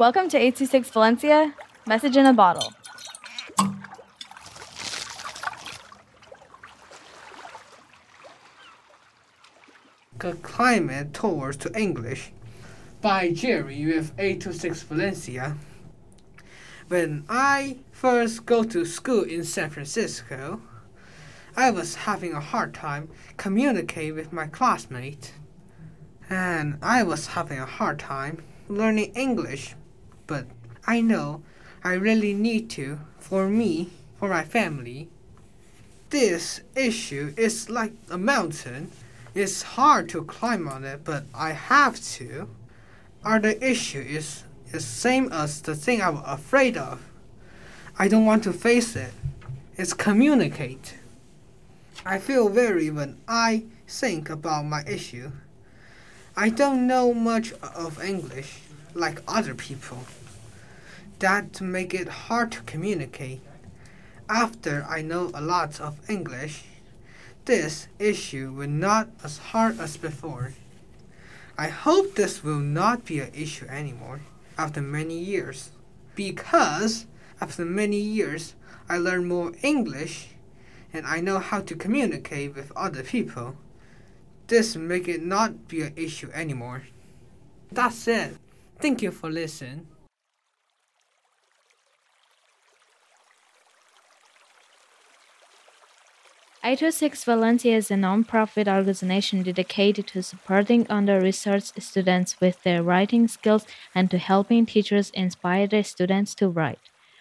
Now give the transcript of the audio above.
Welcome to 826 Valencia, message in a bottle. The Climate Towards to English by Jerry with 826 Valencia. When I first go to school in San Francisco, I was having a hard time communicating with my classmates. And I was having a hard time learning English. But I know I really need to for me, for my family. This issue is like a mountain. It's hard to climb on it, but I have to. Or the issue is the same as the thing I'm afraid of. I don't want to face it. It's communicate. I feel very when I think about my issue. I don't know much of English like other people. That make it hard to communicate. After I know a lot of English, this issue will not as hard as before. I hope this will not be an issue anymore after many years. Because after many years, I learn more English and I know how to communicate with other people. This make it not be an issue anymore. That's it. Thank you for listening. 826 Valencia is a non-profit organization dedicated to supporting under-researched students with their writing skills and to helping teachers inspire their students to write.